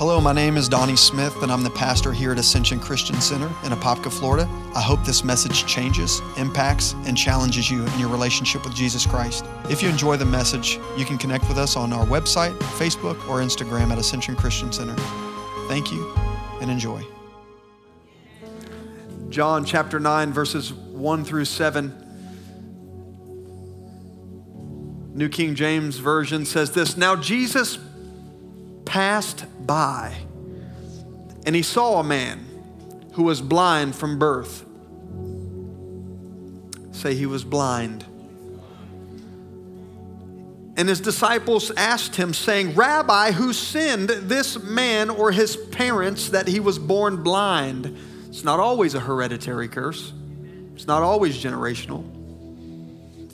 Hello, my name is Donnie Smith, and I'm the pastor here at Ascension Christian Center in Apopka, Florida. I hope this message changes, impacts, and challenges you in your relationship with Jesus Christ. If you enjoy the message, you can connect with us on our website, Facebook, or Instagram at Ascension Christian Center. Thank you and enjoy. John chapter 9, verses 1 through 7. New King James Version says this Now Jesus passed by, and he saw a man who was blind from birth. Say he was blind. And his disciples asked him, saying, Rabbi, who sinned, this man or his parents, that he was born blind? It's not always a hereditary curse, it's not always generational.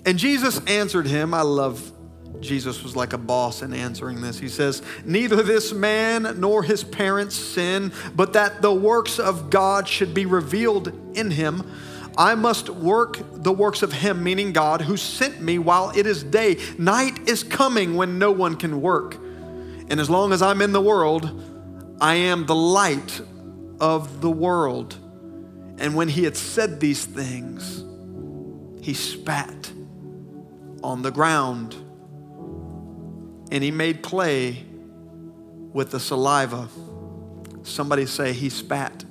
And Jesus answered him, I love Jesus was like a boss in answering this. He says, Neither this man nor his parents sin, but that the works of God should be revealed in him. I must work the works of him, meaning God, who sent me while it is day. Night is coming when no one can work. And as long as I'm in the world, I am the light of the world. And when he had said these things, he spat on the ground and he made clay with the saliva. Somebody say he spat.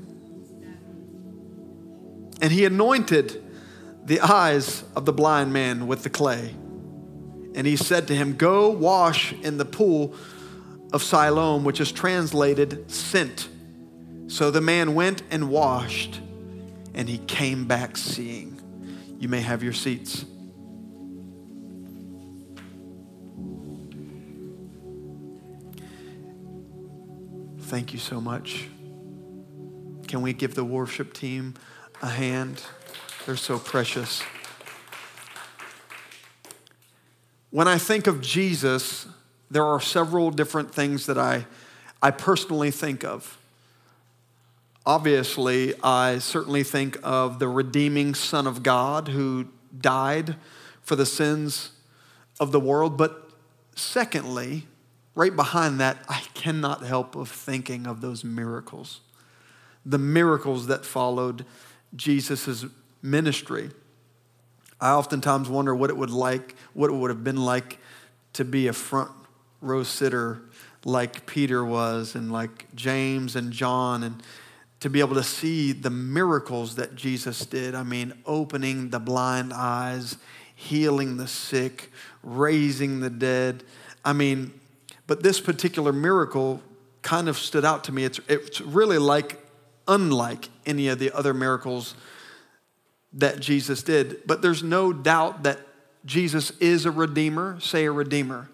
And he anointed the eyes of the blind man with the clay. And he said to him, Go wash in the pool of Siloam, which is translated sent. So the man went and washed, and he came back seeing. You may have your seats. Thank you so much. Can we give the worship team a hand? They're so precious. When I think of Jesus, there are several different things that I, I personally think of. Obviously, I certainly think of the redeeming Son of God who died for the sins of the world. But secondly, right behind that, I cannot help of thinking of those miracles. The miracles that followed Jesus' ministry. I oftentimes wonder what it would like, what it would have been like to be a front row sitter like Peter was and like James and John and to be able to see the miracles that Jesus did. I mean, opening the blind eyes, healing the sick, raising the dead. I mean, but this particular miracle kind of stood out to me. It's, it's really like, unlike any of the other miracles that Jesus did. But there's no doubt that Jesus is a redeemer, say a redeemer.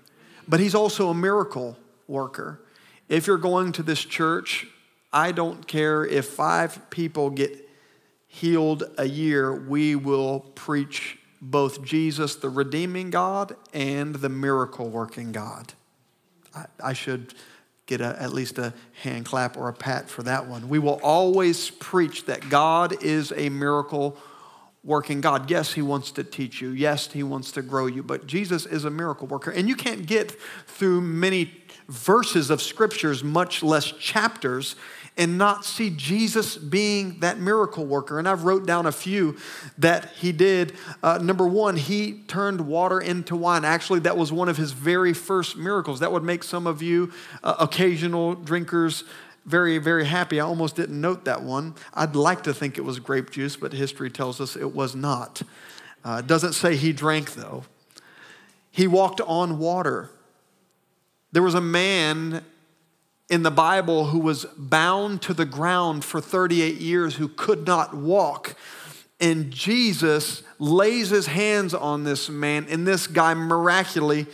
But he's also a miracle worker. If you're going to this church, I don't care if five people get healed a year, we will preach both Jesus, the redeeming God, and the miracle working God. I, I should get a, at least a hand clap or a pat for that one. We will always preach that God is a miracle working God. Yes, He wants to teach you. Yes, He wants to grow you, but Jesus is a miracle worker. And you can't get through many verses of scriptures, much less chapters, and not see Jesus being that miracle worker. And I've wrote down a few that he did. Uh, number one, he turned water into wine. Actually, that was one of his very first miracles. That would make some of you uh, occasional drinkers very, very happy. I almost didn't note that one. I'd like to think it was grape juice, but history tells us it was not. Uh, doesn't say he drank, though. He walked on water. There was a man in the Bible who was bound to the ground for 38 years who could not walk. And Jesus lays his hands on this man, and this guy miraculously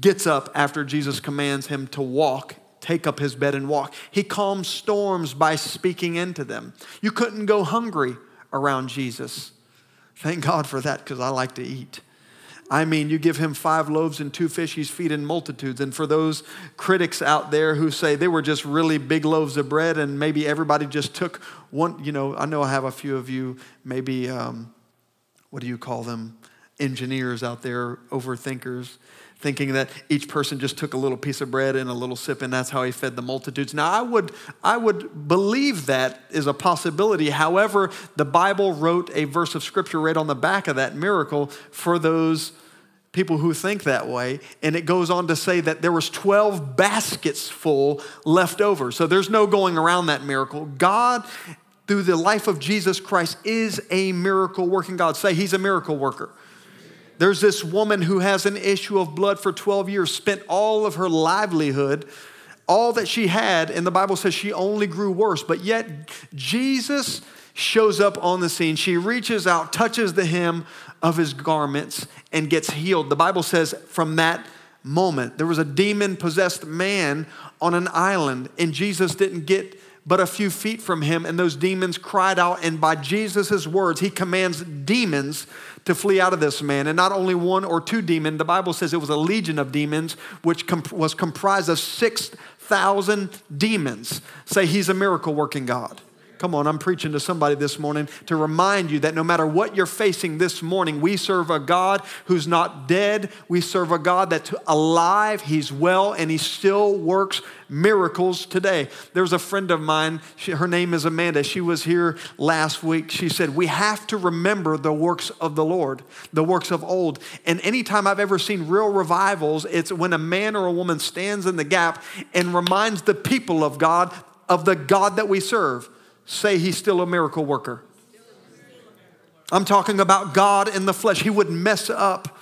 gets up after Jesus commands him to walk, take up his bed and walk. He calms storms by speaking into them. You couldn't go hungry around Jesus. Thank God for that because I like to eat. I mean, you give him five loaves and two fish, he's feeding multitudes. And for those critics out there who say they were just really big loaves of bread and maybe everybody just took one, you know, I know I have a few of you, maybe, um, what do you call them? Engineers out there, overthinkers, thinking that each person just took a little piece of bread and a little sip, and that's how he fed the multitudes. Now, I would, I would believe that is a possibility. However, the Bible wrote a verse of scripture right on the back of that miracle for those people who think that way. And it goes on to say that there was 12 baskets full left over. So there's no going around that miracle. God through the life of jesus christ is a miracle working god. Say he's a miracle worker there's this woman who has an issue of blood for 12 years spent all of her livelihood all that she had and the bible says she only grew worse but yet jesus shows up on the scene she reaches out touches the hem of his garments and gets healed. The Bible says from that moment, there was a demon possessed man on an island, and Jesus didn't get but a few feet from him, and those demons cried out. And by Jesus' words, he commands demons to flee out of this man. And not only one or two demons, the Bible says it was a legion of demons, which comp- was comprised of 6,000 demons. Say, He's a miracle working God. Come on, I'm preaching to somebody this morning to remind you that no matter what you're facing this morning, we serve a God who's not dead. We serve a God that's alive, He's well, and He still works miracles today. There's a friend of mine, she, her name is Amanda. She was here last week. She said, We have to remember the works of the Lord, the works of old. And anytime I've ever seen real revivals, it's when a man or a woman stands in the gap and reminds the people of God of the God that we serve say he's still a miracle worker. I'm talking about God in the flesh. He would mess up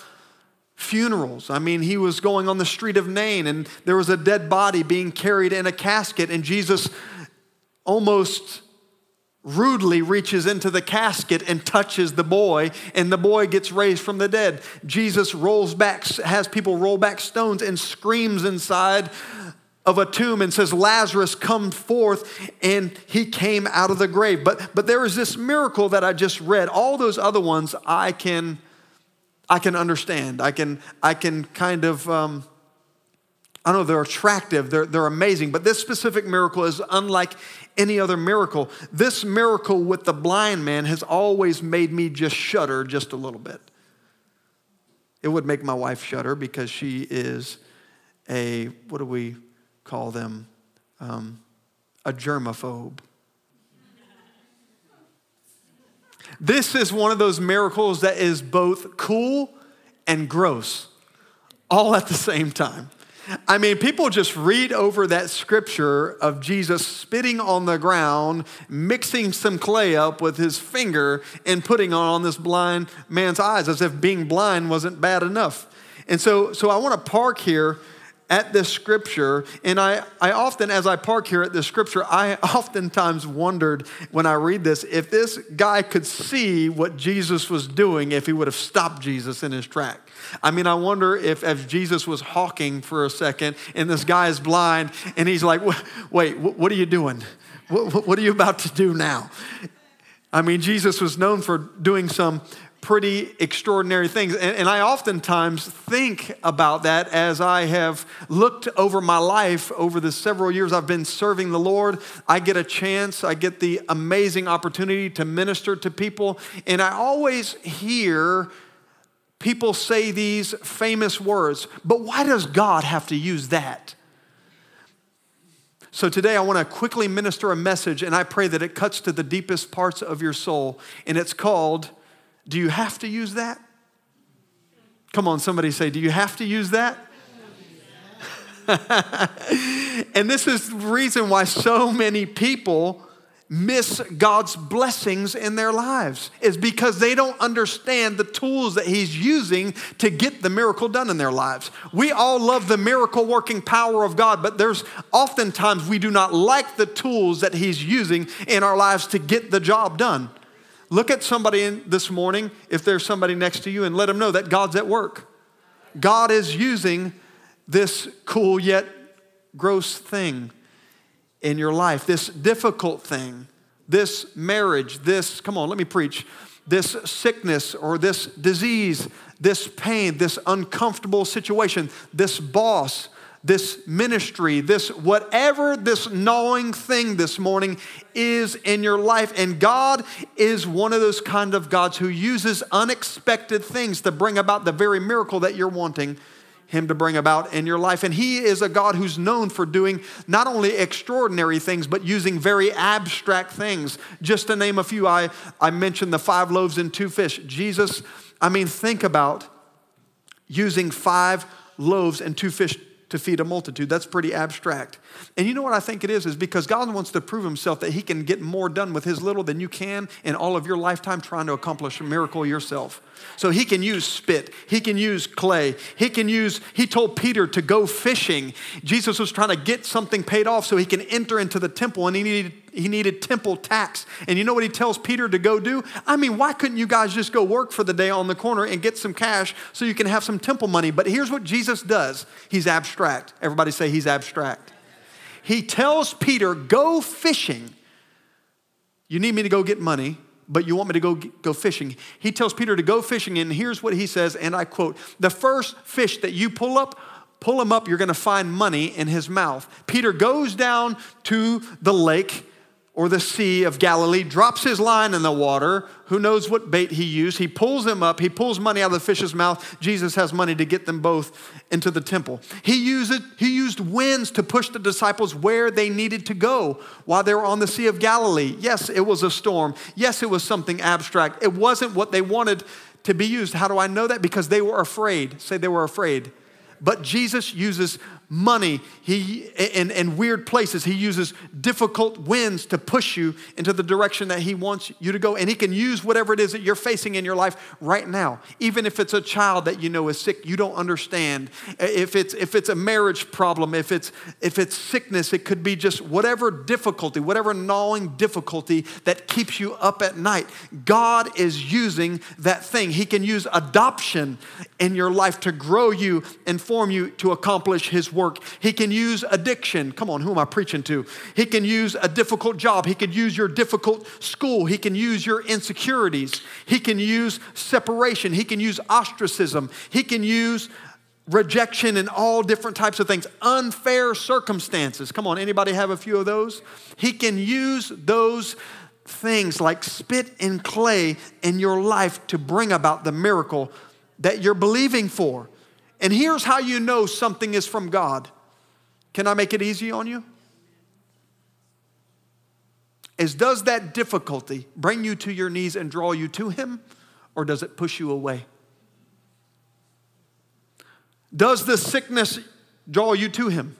funerals. I mean, he was going on the street of Nain and there was a dead body being carried in a casket, and Jesus almost rudely reaches into the casket and touches the boy, and the boy gets raised from the dead. Jesus rolls back, has people roll back stones and screams inside of a tomb and says, Lazarus, come forth. And he came out of the grave. But, but there is this miracle that I just read. All those other ones I can, I can understand. I can, I can kind of, um, I know they're attractive, they're, they're amazing. But this specific miracle is unlike any other miracle. This miracle with the blind man has always made me just shudder just a little bit. It would make my wife shudder because she is a, what do we, call them um, a germaphobe. This is one of those miracles that is both cool and gross all at the same time. I mean, people just read over that scripture of Jesus spitting on the ground, mixing some clay up with his finger, and putting on this blind man's eyes as if being blind wasn't bad enough. And so, so I want to park here at this scripture, and I, I often, as I park here at this scripture, I oftentimes wondered when I read this if this guy could see what Jesus was doing, if he would have stopped Jesus in his track. I mean, I wonder if as Jesus was hawking for a second, and this guy is blind, and he's like, wait, what are you doing? What are you about to do now? I mean, Jesus was known for doing some pretty extraordinary things. And, and, I oftentimes think about that as I have looked over my life over the several years I've been serving the Lord. I get a chance, I get the amazing opportunity to minister to people. And I always hear people say these famous words, but why does God have to use that? So today I want to quickly minister a message, and I pray that it cuts to the deepest parts of your soul. And it's called do you have to use that? Come on, somebody say, Do you have to use that? and this is the reason why so many people miss God's blessings in their lives is because they don't understand the tools that he's using to get the miracle done in their lives. We all love the miracle working power of God, but there's oftentimes we do not like the tools that he's using in our lives to get the job done. Look at somebody this morning, if there's somebody next to you, and let them know that God's at work. God is using this cool yet gross thing in your life, this difficult thing, this marriage, this, come on, let me preach, this sickness or this disease, this pain, this uncomfortable situation, this boss, this ministry, this whatever this gnawing thing this morning is in your life. And God is one of those kind of gods who uses unexpected things to bring about the very miracle that you're wanting him to bring about in your life. And he is a God who's known for doing not only extraordinary things, but using very abstract things. Just to name a few, I, I mentioned the five loaves and two fish. Jesus, I mean, think about using five loaves and two fish to feed a multitude. That's pretty abstract. And you know what I think it is? Is because God wants to prove himself that he can get more done with his little than you can in all of your lifetime trying to accomplish a miracle yourself. So he can use spit, he can use clay, he can use, he told Peter to go fishing. Jesus was trying to get something paid off so he can enter into the temple and he needed, he needed temple tax. And you know what he tells Peter to go do? I mean, why couldn't you guys just go work for the day on the corner and get some cash so you can have some temple money? But here's what Jesus does he's abstract. Everybody say he's abstract. He tells Peter, go fishing. You need me to go get money but you want me to go, go fishing. He tells Peter to go fishing, and here's what he says, and I quote The first fish that you pull up, pull him up, you're gonna find money in his mouth. Peter goes down to the lake or the Sea of Galilee, drops his line in the water. Who knows what bait he used? He pulls them up. He pulls money out of the fish's mouth. Jesus has money to get them both into the temple. He used, he used winds to push the disciples where they needed to go while they were on the Sea of Galilee. Yes, it was a storm. Yes, it was something abstract. It wasn't what they wanted to be used. How do I know that? Because they were afraid. Say they were afraid. But Jesus uses money he, in, in weird places. He uses difficult winds to push you into the direction that He wants you to go. And He can use whatever it is that you're facing in your life right now. Even if it's a child that you know is sick, you don't understand. If it's, if it's a marriage problem, if it's, if it's sickness, it could be just whatever difficulty, whatever gnawing difficulty that keeps you up at night. God is using that thing. He can use adoption in your life to grow you and form you to accomplish His work. He can use addiction. Come on, who am I preaching to? He can use a difficult job. He could use your difficult school. He can use your insecurities. He can use separation. He can use ostracism. He can use rejection and all different types of things unfair circumstances come on anybody have a few of those he can use those things like spit and clay in your life to bring about the miracle that you're believing for and here's how you know something is from God. Can I make it easy on you? Is does that difficulty bring you to your knees and draw you to Him, or does it push you away? Does the sickness draw you to Him?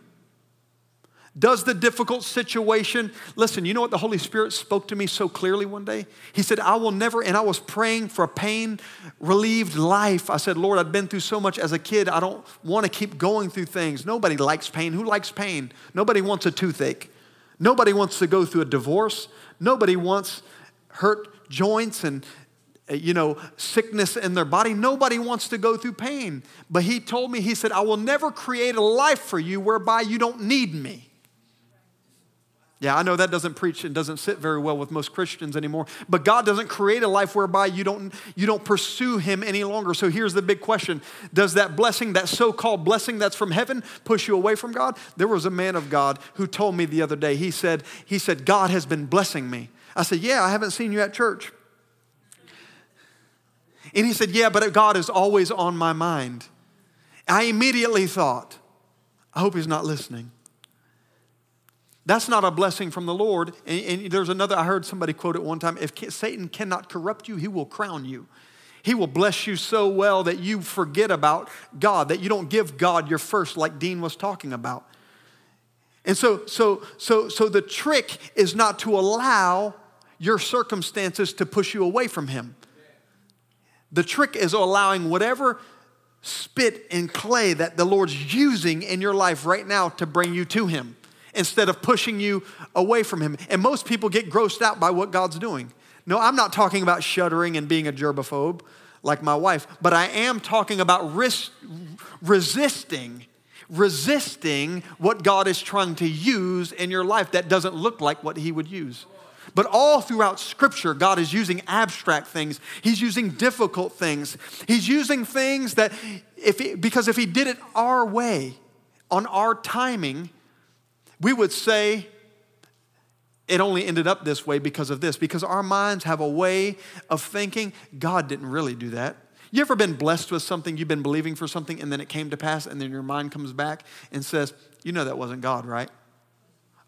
Does the difficult situation, listen, you know what the Holy Spirit spoke to me so clearly one day? He said, I will never, and I was praying for a pain relieved life. I said, Lord, I've been through so much as a kid. I don't want to keep going through things. Nobody likes pain. Who likes pain? Nobody wants a toothache. Nobody wants to go through a divorce. Nobody wants hurt joints and you know, sickness in their body. Nobody wants to go through pain. But he told me, he said, I will never create a life for you whereby you don't need me. Yeah, I know that doesn't preach and doesn't sit very well with most Christians anymore. But God doesn't create a life whereby you don't, you don't pursue Him any longer. So here's the big question Does that blessing, that so called blessing that's from heaven, push you away from God? There was a man of God who told me the other day, he said, he said God has been blessing me. I said, Yeah, I haven't seen you at church. And he said, Yeah, but God is always on my mind. I immediately thought, I hope he's not listening. That's not a blessing from the Lord. And, and, there's another, I heard somebody quote it one time if Satan cannot corrupt you, he will crown you. He will bless you so well that you forget about God, that you don't give God your first, like Dean was talking about. And so, so, so, so the trick is not to allow your circumstances to push you away from Him. The trick is allowing whatever spit and clay that the Lord's using in your life right now to bring you to Him instead of pushing you away from Him. And most people get grossed out by what God's doing. No, I'm not talking about shuddering and being a germaphobe like my wife, but I am talking about risk, resisting, resisting what God is trying to use in your life that doesn't look like what He would use. But all throughout Scripture, God is using abstract things. He's using difficult things. He's using things that, if he, because if He did it our way, on our timing, we would say it only ended up this way because of this, because our minds have a way of thinking God didn't really do that. You ever been blessed with something, you've been believing for something, and then it came to pass, and then your mind comes back and says, You know that wasn't God, right?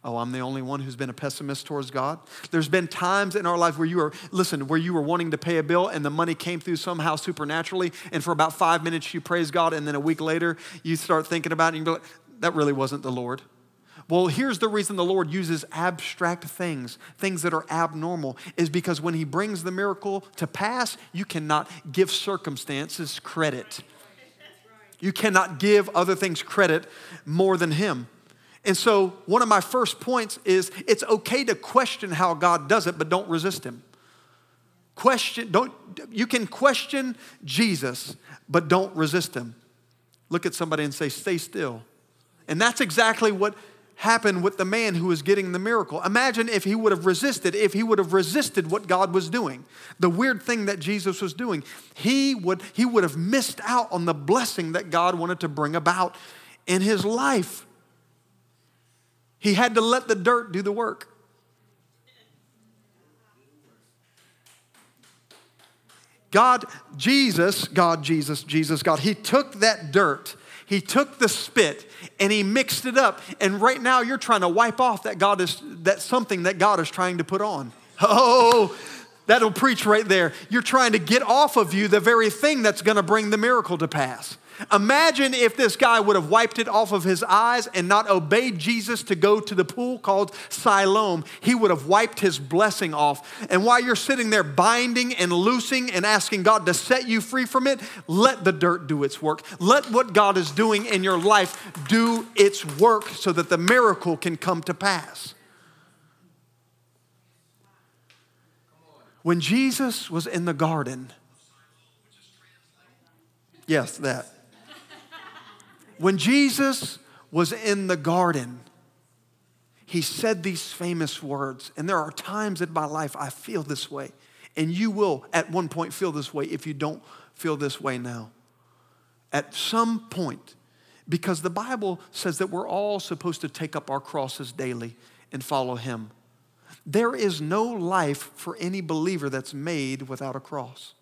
Oh, I'm the only one who's been a pessimist towards God. There's been times in our life where you were, listen, where you were wanting to pay a bill and the money came through somehow supernaturally, and for about five minutes you praise God, and then a week later you start thinking about it and you go, that really wasn't the Lord. Well, here's the reason the Lord uses abstract things, things that are abnormal, is because when He brings the miracle to pass, you cannot give circumstances credit. You cannot give other things credit more than Him. And so, one of my first points is it's okay to question how God does it, but don't resist Him. Question, don't, you can question Jesus, but don't resist Him. Look at somebody and say, stay still. And that's exactly what happened with the man who was getting the miracle. Imagine if he would have resisted, if he would have resisted what God was doing, the weird thing that Jesus was doing, he would, he would have missed out on the blessing that God wanted to bring about in his life. He had to let the dirt do the work. God, Jesus, God, Jesus, Jesus, God, He took that dirt, He took the spit, and He mixed it up. And right now you're trying to wipe off that God is that something that God is trying to put on. Oh, that'll preach right there. You're trying to get off of you the very thing that's going to bring the miracle to pass. Imagine if this guy would have wiped it off of his eyes and not obeyed Jesus to go to the pool called Siloam. He would have wiped his blessing off. And while you're sitting there binding and loosing and asking God to set you free from it, let the dirt do its work. Let what God is doing in your life do its work so that the miracle can come to pass. When Jesus was in the garden, yes, that. When Jesus was in the garden, he said these famous words. And there are times in my life I feel this way. And you will at one point feel this way if you don't feel this way now. At some point, because the Bible says that we're all supposed to take up our crosses daily and follow Him. There is no life for any believer that's made without a cross.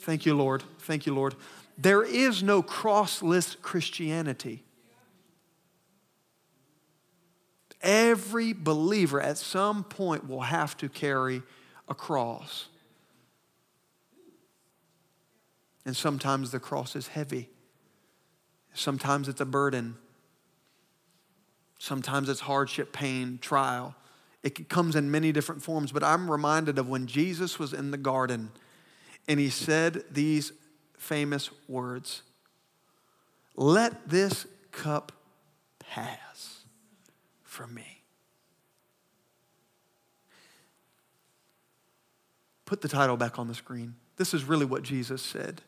Thank you, Lord. Thank you, Lord. There is no crossless Christianity. Every believer at some point will have to carry a cross. And sometimes the cross is heavy. Sometimes it's a burden. Sometimes it's hardship, pain, trial. It comes in many different forms, but I'm reminded of when Jesus was in the garden and he said these famous words Let this cup pass from me. Put the title back on the screen. This is really what Jesus said.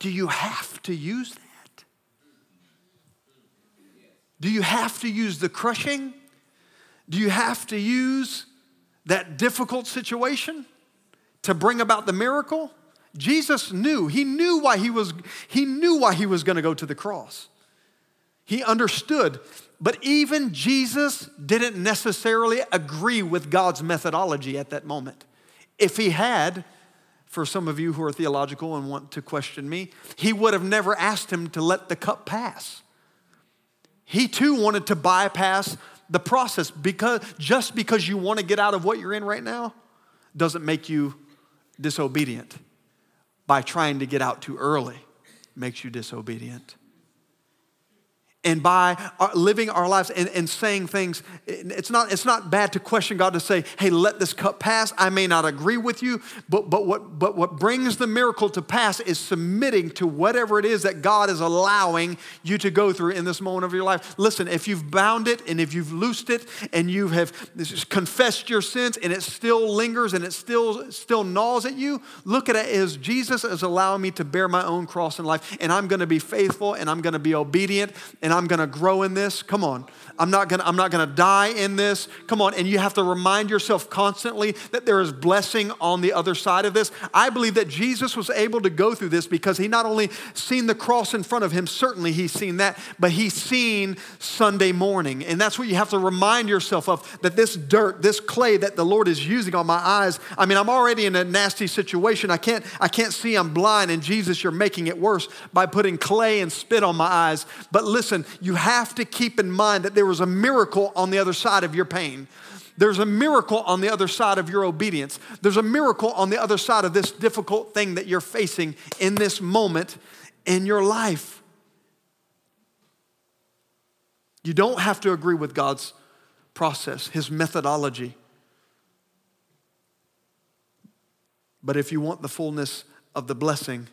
Do you have to use that? Do you have to use the crushing? Do you have to use that difficult situation to bring about the miracle, Jesus knew. He knew why he was, he knew why he was going to go to the cross. He understood. But even Jesus didn't necessarily agree with God's methodology at that moment. If he had, for some of you who are theological and want to question me, he would have never asked him to let the cup pass. He too wanted to bypass the process because just because you want to get out of what you're in right now doesn't make you disobedient. By trying to get out too early makes you disobedient and by our, living our lives and, and saying things, it's not, it's not bad to question God to say, hey, let this cup pass. I may not agree with you, but, but, what, but what brings the miracle to pass is submitting to whatever it is that God is allowing you to go through in this moment of your life. Listen, if you've bound it and if you've loosed it and you have confessed your sins and it still lingers and it still, still gnaws at you, look at it as Jesus is allowing me to bear my own cross in life and I'm going to be faithful and I'm going to be obedient and I'm gonna grow in this. Come on. I'm not gonna, I'm not gonna die in this. Come on. And you have to remind yourself constantly that there is blessing on the other side of this. I believe that Jesus was able to go through this because he not only seen the cross in front of him, certainly he's seen that, but he's seen Sunday morning. And that's what you have to remind yourself of that this dirt, this clay that the Lord is using on my eyes. I mean, I'm already in a nasty situation. I can't, I can't see, I'm blind. And Jesus, you're making it worse by putting clay and spit on my eyes. But listen, you have to keep in mind that there was a miracle on the other side of your pain. There's a miracle on the other side of your obedience. There's a miracle on the other side of this difficult thing that you're facing in this moment in your life. You don't have to agree with God's process, His methodology. But if you want the fullness of the blessing,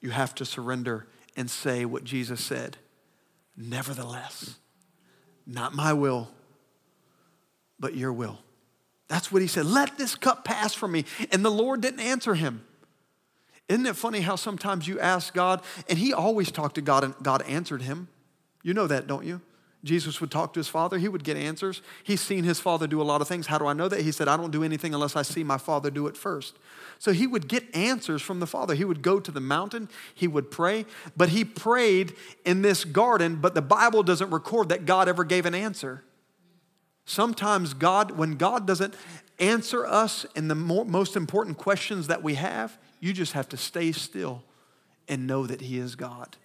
you have to surrender and say what Jesus said Nevertheless, not my will, but your will. That's what he said. Let this cup pass from me. And the Lord didn't answer him. Isn't it funny how sometimes you ask God, and he always talked to God, and God answered him? You know that, don't you? Jesus would talk to his father, he would get answers. He's seen his father do a lot of things. How do I know that? He said, I don't do anything unless I see my father do it first. So he would get answers from the father. He would go to the mountain, he would pray, but he prayed in this garden, but the Bible doesn't record that God ever gave an answer. Sometimes God, when God doesn't answer us in the more, most important questions that we have, you just have to stay still and know that He is God.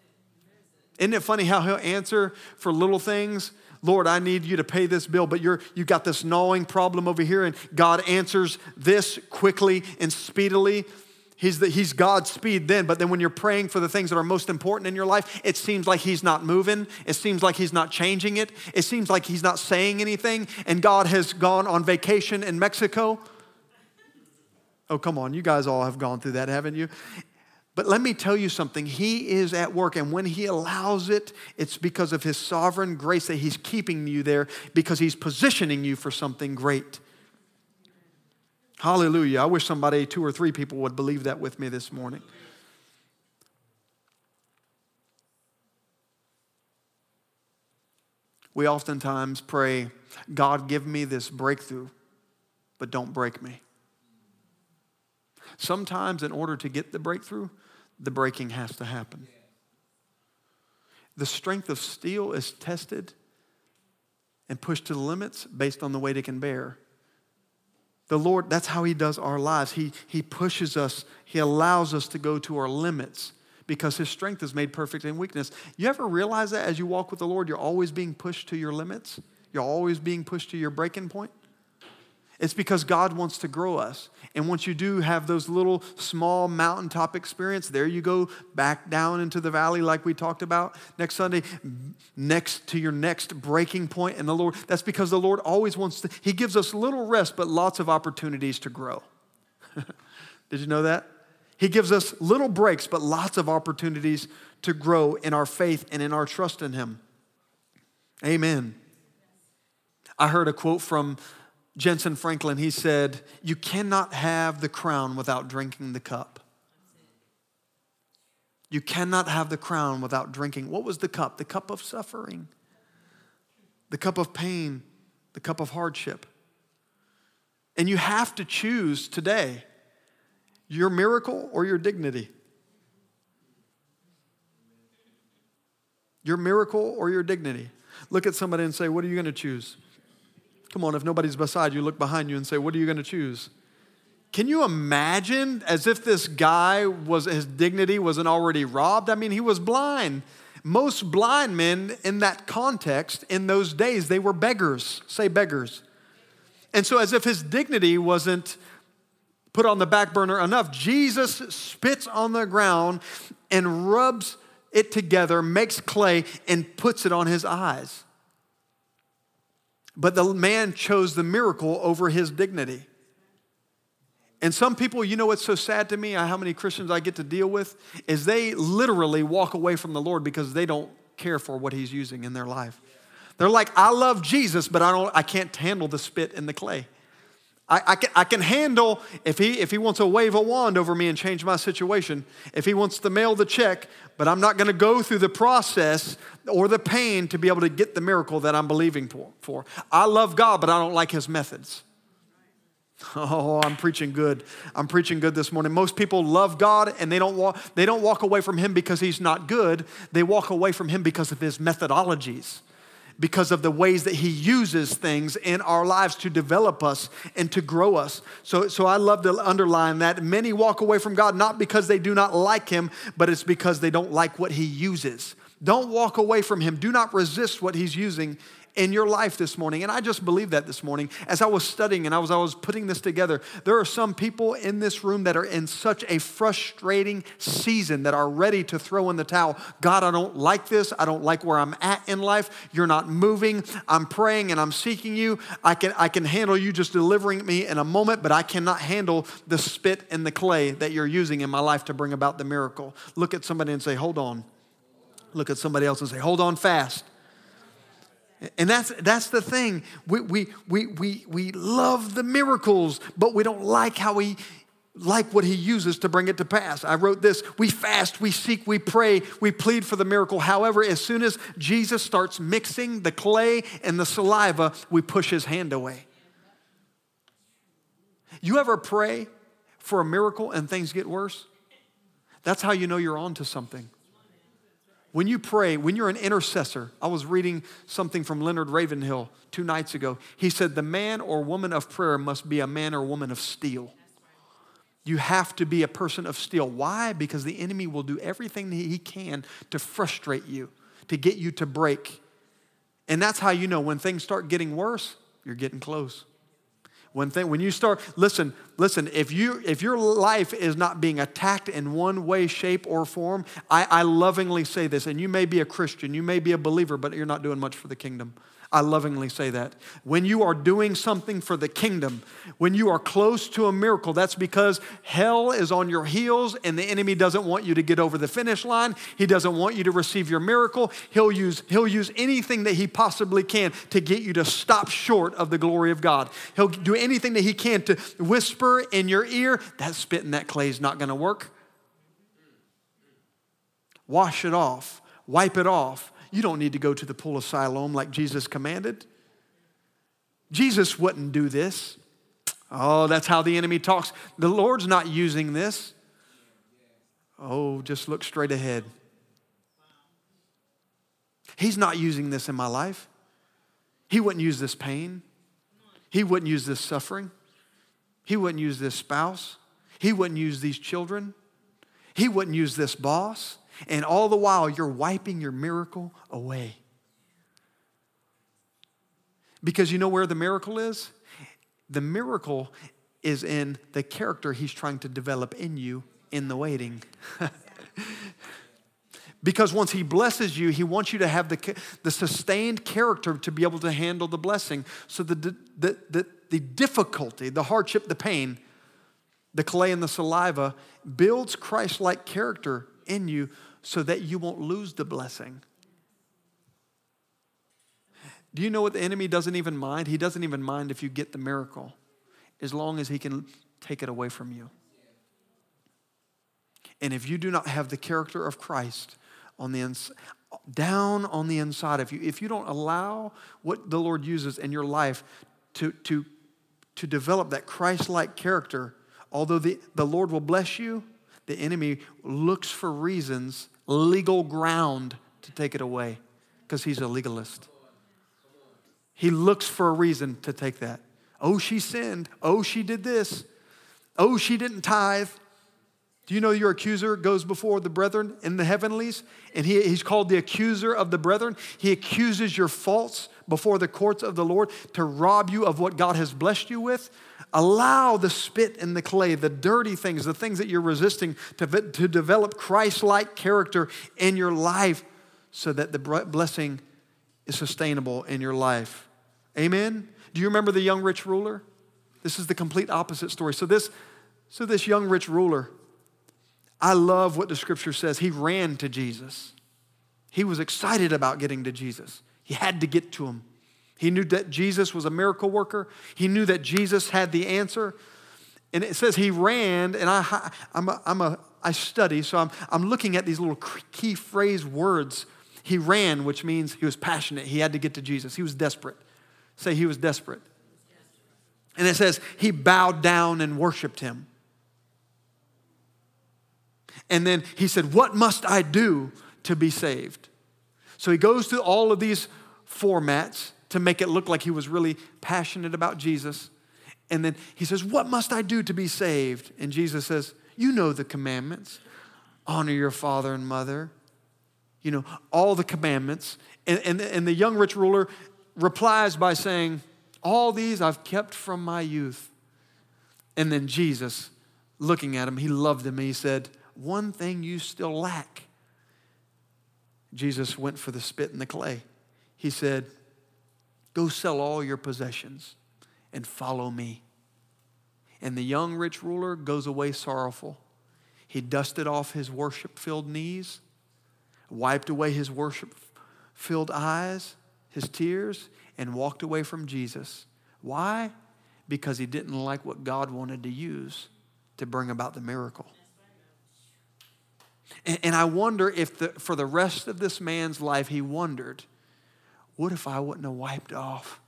Isn't it funny how he'll answer for little things? Lord, I need you to pay this bill, but you're, you got this gnawing problem over here, and God answers this quickly and speedily. He's, the, he's God's speed then, but then when you're praying for the things that are most important in your life, it seems like He's not moving. It seems like He's not changing it. It seems like He's not saying anything, and God has gone on vacation in Mexico. Oh, come on, you guys all have gone through that, haven't you? But let me tell you something. He is at work, and when He allows it, it's because of His sovereign grace that He's keeping you there because He's positioning you for something great. Hallelujah. I wish somebody, two or three people, would believe that with me this morning. We oftentimes pray, God, give me this breakthrough, but don't break me. Sometimes, in order to get the breakthrough, the breaking has to happen. The strength of steel is tested and pushed to the limits based on the weight it can bear. The Lord, that's how He does our lives. He, he pushes us, He allows us to go to our limits because His strength is made perfect in weakness. You ever realize that as you walk with the Lord, you're always being pushed to your limits? You're always being pushed to your breaking point? It's because God wants to grow us. And once you do have those little small mountaintop experience, there you go back down into the valley like we talked about next Sunday, next to your next breaking point in the Lord. That's because the Lord always wants to, He gives us little rest, but lots of opportunities to grow. Did you know that? He gives us little breaks, but lots of opportunities to grow in our faith and in our trust in Him. Amen. I heard a quote from Jentezen Franklin, he said, You cannot have the crown without drinking the cup. You cannot have the crown without drinking. What was the cup? The cup of suffering, the cup of pain, the cup of hardship. And you have to choose today your miracle or your dignity. Your miracle or your dignity. Look at somebody and say, What are you going to choose? Come on, if nobody's beside you, look behind you and say, What are you going to choose? Can you imagine as if this guy was, his dignity wasn't already robbed? I mean, he was blind. Most blind men in that context, in those days, they were beggars. Say beggars. And so, as if his dignity wasn't put on the back burner enough, Jesus spits on the ground and rubs it together, makes clay, and puts it on his eyes. But the man chose the miracle over his dignity. And some people, you know what's so sad to me, how many Christians I get to deal with, is they literally walk away from the Lord because they don't care for what he's using in their life. They're like, I love Jesus, but I, don't, I can't handle the spit and the clay. I, I, can, I can handle if he, if he wants to wave a wand over me and change my situation, if he wants to mail the check, but I'm not going to go through the process or the pain to be able to get the miracle that I'm believing for. I love God, but I don't like his methods. Oh, I'm preaching good. I'm preaching good this morning. Most people love God and they don't walk, they don't walk away from him because he's not good. They walk away from him because of his methodologies because of the ways that He uses things in our lives to develop us and to grow us. So, so I love to underline that. Many walk away from God not because they do not like Him, but it's because they don't like what He uses. Don't walk away from Him. Do not resist what He's using in your life this morning. And I just believe that this morning. As I was studying and I was, I was putting this together, there are some people in this room that are in such a frustrating season that are ready to throw in the towel. God, I don't like this. I don't like where I'm at in life. You're not moving. I'm praying and I'm seeking you. I can, I can handle you just delivering me in a moment, but I cannot handle the spit and the clay that you're using in my life to bring about the miracle. Look at somebody and say, Hold on. Look at somebody else and say, Hold on fast. And that's, that's the thing. We, we, we, we, we love the miracles, but we don't like how he, like what he uses to bring it to pass. I wrote this We fast, we seek, we pray, we plead for the miracle. However, as soon as Jesus starts mixing the clay and the saliva, we push his hand away. You ever pray for a miracle and things get worse? That's how you know you're on to something. When you pray, when you're an intercessor, I was reading something from Leonard Ravenhill two nights ago. He said, The man or woman of prayer must be a man or woman of steel. You have to be a person of steel. Why? Because the enemy will do everything that he can to frustrate you, to get you to break. And that's how you know when things start getting worse, you're getting close. When, when you start, listen, listen, if, you, if your life is not being attacked in one way, shape, or form, I, I lovingly say this, and you may be a Christian, you may be a believer, but you're not doing much for the kingdom. I lovingly say that. When you are doing something for the kingdom, when you are close to a miracle, that's because hell is on your heels and the enemy doesn't want you to get over the finish line. He doesn't want you to receive your miracle. He'll use, he'll use anything that he possibly can to get you to stop short of the glory of God. He'll do anything that he can to whisper in your ear, that spit and that clay is not going to work. Wash it off, wipe it off you don't need to go to the pool of Siloam like Jesus commanded. Jesus wouldn't do this. Oh, that's how the enemy talks. The Lord's not using this. Oh, just look straight ahead. He's not using this in my life. He wouldn't use this pain. He wouldn't use this suffering. He wouldn't use this spouse. He wouldn't use these children. He wouldn't use this boss. And all the while, you're wiping your miracle away. Because you know where the miracle is? The miracle is in the character he's trying to develop in you in the waiting. because once he blesses you, he wants you to have the, the sustained character to be able to handle the blessing. So the, the, the, the difficulty, the hardship, the pain, the clay and the saliva builds Christ like character in you so that you won't lose the blessing. Do you know what the enemy doesn't even mind? He doesn't even mind if you get the miracle as long as he can take it away from you. And if you do not have the character of Christ on the ins- down on the inside of you, if you don't allow what the Lord uses in your life to, to, to develop that Christ like character, although the, the Lord will bless you, the enemy looks for reasons legal ground to take it away because he's a legalist. He looks for a reason to take that. Oh, she sinned. Oh, she did this. Oh, she didn't tithe. Do you know your accuser goes before the brethren in the heavenlies? And he, he's called the accuser of the brethren. He accuses your faults before the courts of the Lord to rob you of what God has blessed you with. Allow the spit and the clay, the dirty things, the things that you're resisting, to, to develop Christ like character in your life so that the blessing is sustainable in your life. Amen? Do you remember the young rich ruler? This is the complete opposite story. So, this, so this young rich ruler, I love what the scripture says. He ran to Jesus. He was excited about getting to Jesus. He had to get to him. He knew that Jesus was a miracle worker. He knew that Jesus had the answer. And it says he ran, and I, I'm a, I'm a, I study, so I'm, I'm looking at these little key phrase words. He ran, which means he was passionate. He had to get to Jesus. He was desperate. Say he was desperate. And it says he bowed down and worshiped him. And then he said, What must I do to be saved? So he goes through all of these formats to make it look like he was really passionate about Jesus. And then he says, What must I do to be saved? And Jesus says, You know the commandments honor your father and mother. You know, all the commandments. And, and, and the young rich ruler replies by saying, All these I've kept from my youth. And then Jesus, looking at him, he loved him. He said, One thing you still lack. Jesus went for the spit and the clay. He said, Go sell all your possessions and follow me. And the young rich ruler goes away sorrowful. He dusted off his worship filled knees, wiped away his worship filled eyes, his tears, and walked away from Jesus. Why? Because he didn't like what God wanted to use to bring about the miracle. And, I wonder if the, for the rest of this man's life, he wondered what if I wouldn't have wiped off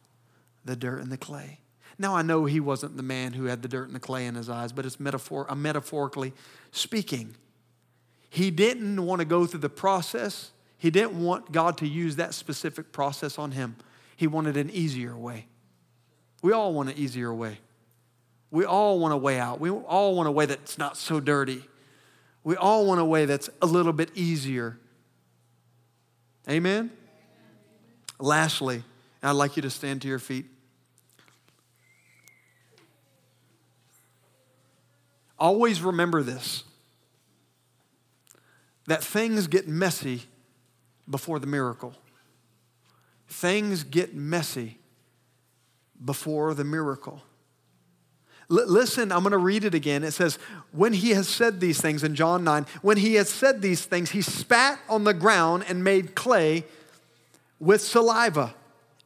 the dirt and the clay? Now, I know he wasn't the man who had the dirt and the clay in his eyes, but it's metaphor, uh, metaphorically speaking. He didn't want to go through the process. He didn't want God to use that specific process on him. He wanted an easier way. We all want an easier way. We all want a way out. We all want a way that's not so dirty. We all want a way that's a little bit easier. Amen? Lastly, I'd like you to stand to your feet. Always remember this that things get messy before the miracle. Things get messy before the miracle. L- listen, I'm going to read it again. It says, When he has said these things in John 9, when he has said these things, he spat on the ground and made clay with saliva.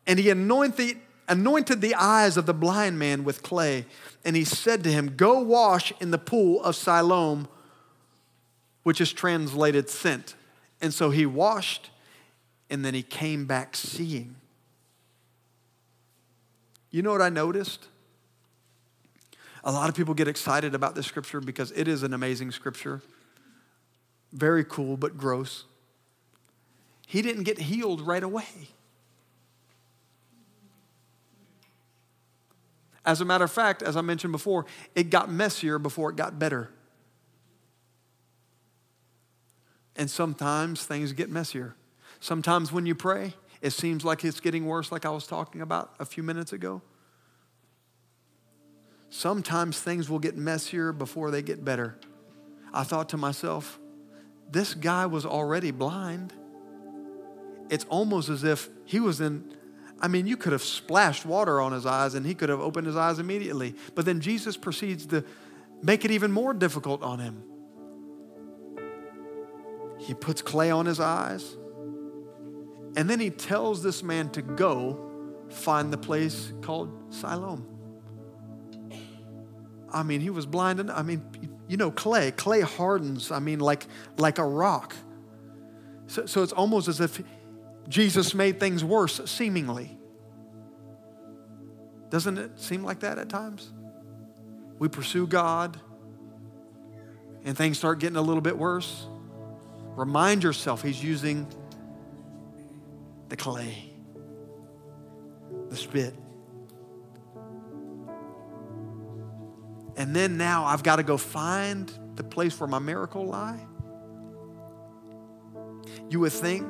And he anointed, the eyes of the blind man with clay. And he said to him, Go wash in the pool of Siloam, which is translated sent. And so he washed, and then he came back seeing. You know what I noticed? A lot of people get excited about this scripture because it is an amazing scripture. Very cool, but gross he didn't get healed right away. As a matter of fact, as I mentioned before, it got messier before it got better. And sometimes things get messier. Sometimes when you pray, it seems like it's getting worse, like I was talking about a few minutes ago. Sometimes things will get messier before they get better. I thought to myself, this guy was already blind it's almost as if he was in, I mean, you could have splashed water on his eyes and he could have opened his eyes immediately. But then Jesus proceeds to make it even more difficult on him. He puts clay on his eyes. And then he tells this man to go find the place called Siloam. I mean, he was blind. I mean, you know, clay. Clay hardens, I mean, like, like a rock. So, so it's almost as if Jesus made things worse, seemingly. Doesn't it seem like that at times? We pursue God and things start getting a little bit worse. Remind yourself He's using the clay, the spit. And then now I've got to go find the place where my miracle lie. You would think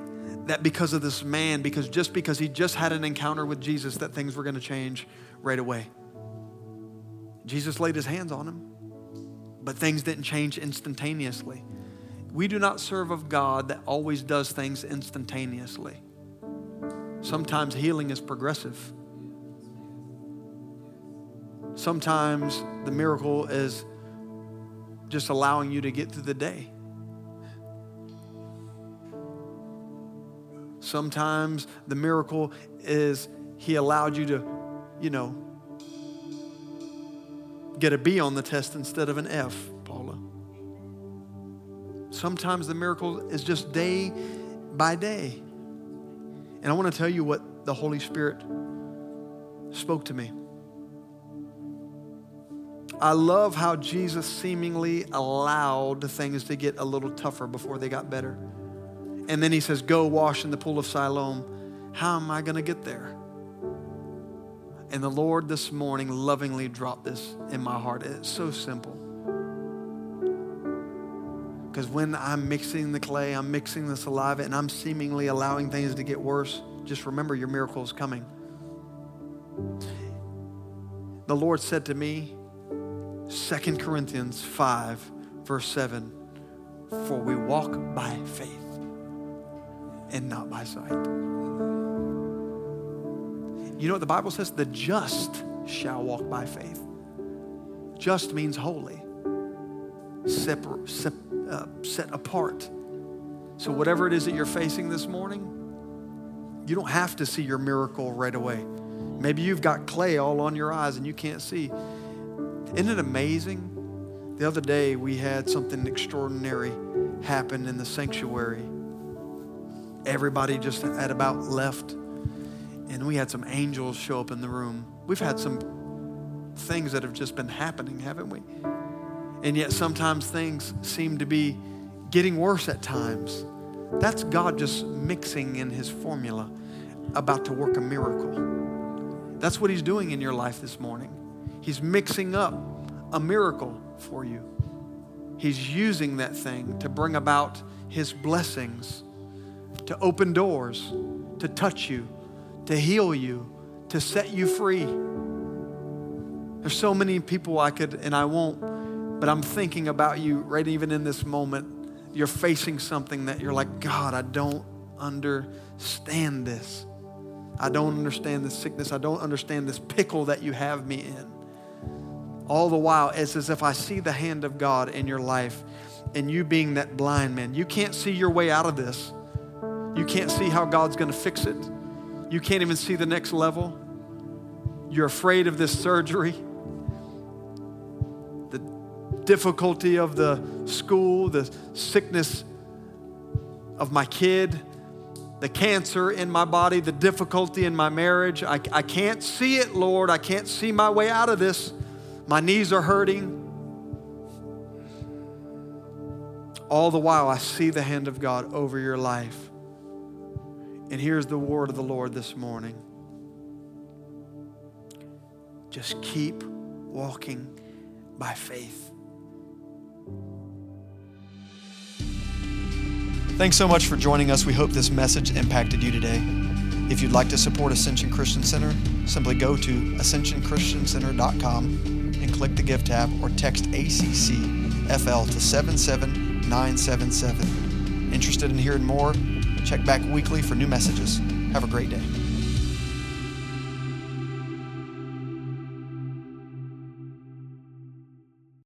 that because of this man, because just because he just had an encounter with Jesus, that things were going to change right away. Jesus laid his hands on him, but things didn't change instantaneously. We do not serve a God that always does things instantaneously. Sometimes healing is progressive. Sometimes the miracle is just allowing you to get through the day. Sometimes the miracle is He allowed you to, you know, get a B on the test instead of an F, Paula. Sometimes the miracle is just day by day. And I want to tell you what the Holy Spirit spoke to me. I love how Jesus seemingly allowed things to get a little tougher before they got better. And then he says, Go wash in the pool of Siloam. How am I going to get there? And the Lord this morning lovingly dropped this in my heart. It's so simple. Because when I'm mixing the clay, I'm mixing the saliva, and I'm seemingly allowing things to get worse, just remember your miracle is coming. The Lord said to me, 2 Corinthians 5, verse 7 For we walk by faith and not by sight. You know what the Bible says? The just shall walk by faith. Just means holy, separ- sep- uh, set apart. So, whatever it is that you're facing this morning, you don't have to see your miracle right away. Maybe you've got clay all on your eyes and you can't see. Isn't it amazing? The other day we had something extraordinary happen in the sanctuary. Everybody just had about left, and we had some angels show up in the room. We've had some things that have just been happening, haven't we? And yet sometimes things seem to be getting worse at times. That's God just mixing in his formula about to work a miracle. That's what he's doing in your life this morning. He's mixing up a miracle for you. He's using that thing to bring about his blessings, to open doors, to touch you, to heal you, to set you free. There's so many people I could, and I won't, but I'm thinking about you right even in this moment you're facing something that you're like, God, I don't understand this. I don't understand this sickness. I don't understand this pickle that you have me in. All the while, it's as if I see the hand of God in your life and you being that blind man. You can't see your way out of this. You can't see how God's going to fix it. You can't even see the next level. You're afraid of this surgery the difficulty of the school, the sickness of my kid, the cancer in my body, the difficulty in my marriage. I, I can't see it, Lord. I can't see my way out of this. My knees are hurting. All the while, I see the hand of God over your life. And here's the word of the Lord this morning just keep walking by faith. Thanks so much for joining us. We hope this message impacted you today. If you'd like to support Ascension Christian Center, simply go to ascensionchristiancenter.com and click the Give tab or text ACCFL to 77977. Interested in hearing more? Check back weekly for new messages. Have a great day.